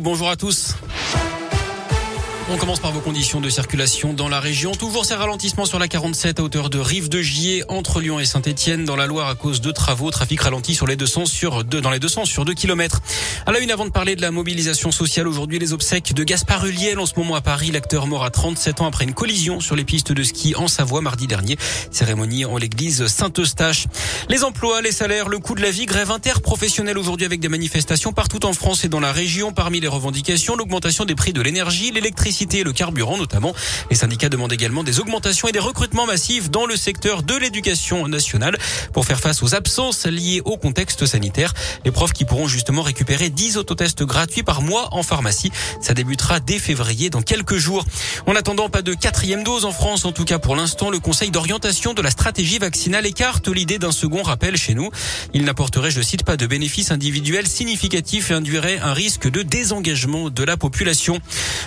Bonjour à tous. On commence par vos conditions de circulation dans la région. Toujours ces ralentissements sur la 47 à hauteur de Rive de Gier entre Lyon et Saint-Etienne dans la Loire à cause de travaux. Trafic ralenti sur les deux sens sur deux, dans les deux sens sur deux kilomètres. À la une, avant de parler de la mobilisation sociale aujourd'hui, les obsèques de Gaspard Huliel en ce moment à Paris. L'acteur mort à 37 ans après une collision sur les pistes de ski en Savoie mardi dernier. Cérémonie en l'église Saint-Eustache. Les emplois, les salaires, le coût de la vie, grève interprofessionnelle aujourd'hui avec des manifestations partout en France et dans la région. Parmi les revendications, l'augmentation des prix de l'énergie, l'électricité et le carburant notamment. Les syndicats demandent également des augmentations et des recrutements massifs dans le secteur de l'éducation nationale pour faire face aux absences liées au contexte sanitaire. Les profs qui pourront justement récupérer 10 autotests gratuits par mois en pharmacie. Ça débutera dès février dans quelques jours. En attendant, pas de quatrième dose en France. En tout cas, pour l'instant, le Conseil d'orientation de la stratégie vaccinale écarte l'idée d'un second rappel chez nous. Il n'apporterait, je cite, pas de bénéfices individuels significatifs et induirait un risque de désengagement de la population.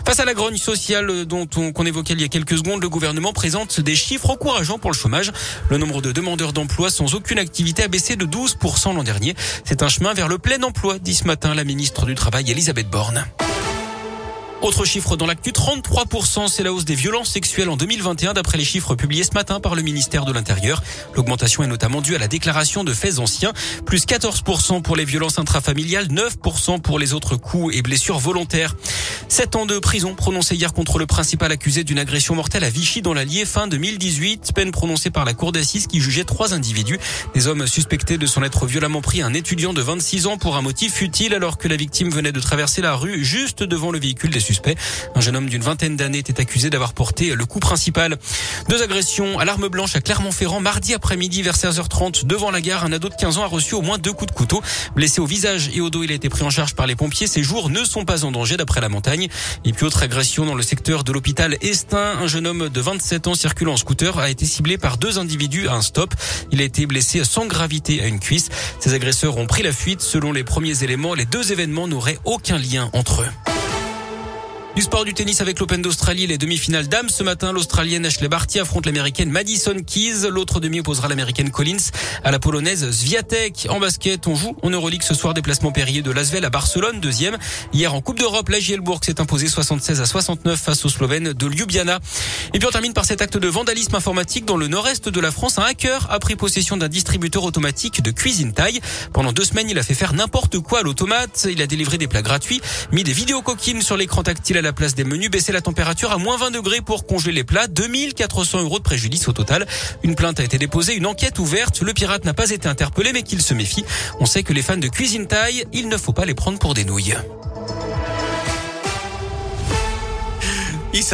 Face à la grogne sociale dont on, qu'on évoquait il y a quelques secondes, le gouvernement présente des chiffres encourageants pour le chômage. Le nombre de demandeurs d'emploi sans aucune activité a baissé de 12% l'an dernier. C'est un chemin vers le plein emploi, dit ce matin la ministre du Travail Elisabeth Borne. Autre chiffre dans l'actu, 33%, c'est la hausse des violences sexuelles en 2021 d'après les chiffres publiés ce matin par le ministère de l'Intérieur. L'augmentation est notamment due à la déclaration de faits anciens, plus 14% pour les violences intrafamiliales, 9% pour les autres coups et blessures volontaires. Sept ans de prison prononcés hier contre le principal accusé d'une agression mortelle à Vichy dans l'Allier fin 2018. Peine prononcée par la cour d'assises qui jugeait trois individus. Des hommes suspectés de s'en être violemment pris un étudiant de 26 ans pour un motif futile alors que la victime venait de traverser la rue juste devant le véhicule des un jeune homme d'une vingtaine d'années était accusé d'avoir porté le coup principal. Deux agressions à l'arme blanche à Clermont-Ferrand mardi après-midi vers 16h30 devant la gare. Un ado de 15 ans a reçu au moins deux coups de couteau. Blessé au visage et au dos, il a été pris en charge par les pompiers. Ses jours ne sont pas en danger d'après la montagne. Et puis autre agression dans le secteur de l'hôpital Estin. Un jeune homme de 27 ans circulant en scooter a été ciblé par deux individus à un stop. Il a été blessé sans gravité à une cuisse. Ces agresseurs ont pris la fuite. Selon les premiers éléments, les deux événements n'auraient aucun lien entre eux. Du sport du tennis avec l'Open d'Australie, les demi-finales dames. Ce matin, l'Australienne Ashley Barty affronte l'Américaine Madison Keys. L'autre demi opposera l'Américaine Collins à la Polonaise Sviatek. En basket, on joue en Euroleague ce soir. Déplacement périllé de Lasvel à Barcelone, deuxième. Hier en Coupe d'Europe, la Gielbourg s'est imposée 76 à 69 face aux Slovènes de Ljubljana. Et puis on termine par cet acte de vandalisme informatique dans le nord-est de la France. Un hacker a pris possession d'un distributeur automatique de cuisine taille. Pendant deux semaines, il a fait faire n'importe quoi à l'automate. Il a délivré des plats gratuits, mis des vidéos coquines sur l'écran tactile à la place des menus, baisser la température à moins 20 degrés pour congeler les plats. 2400 euros de préjudice au total. Une plainte a été déposée, une enquête ouverte. Le pirate n'a pas été interpellé, mais qu'il se méfie. On sait que les fans de cuisine taille, il ne faut pas les prendre pour des nouilles.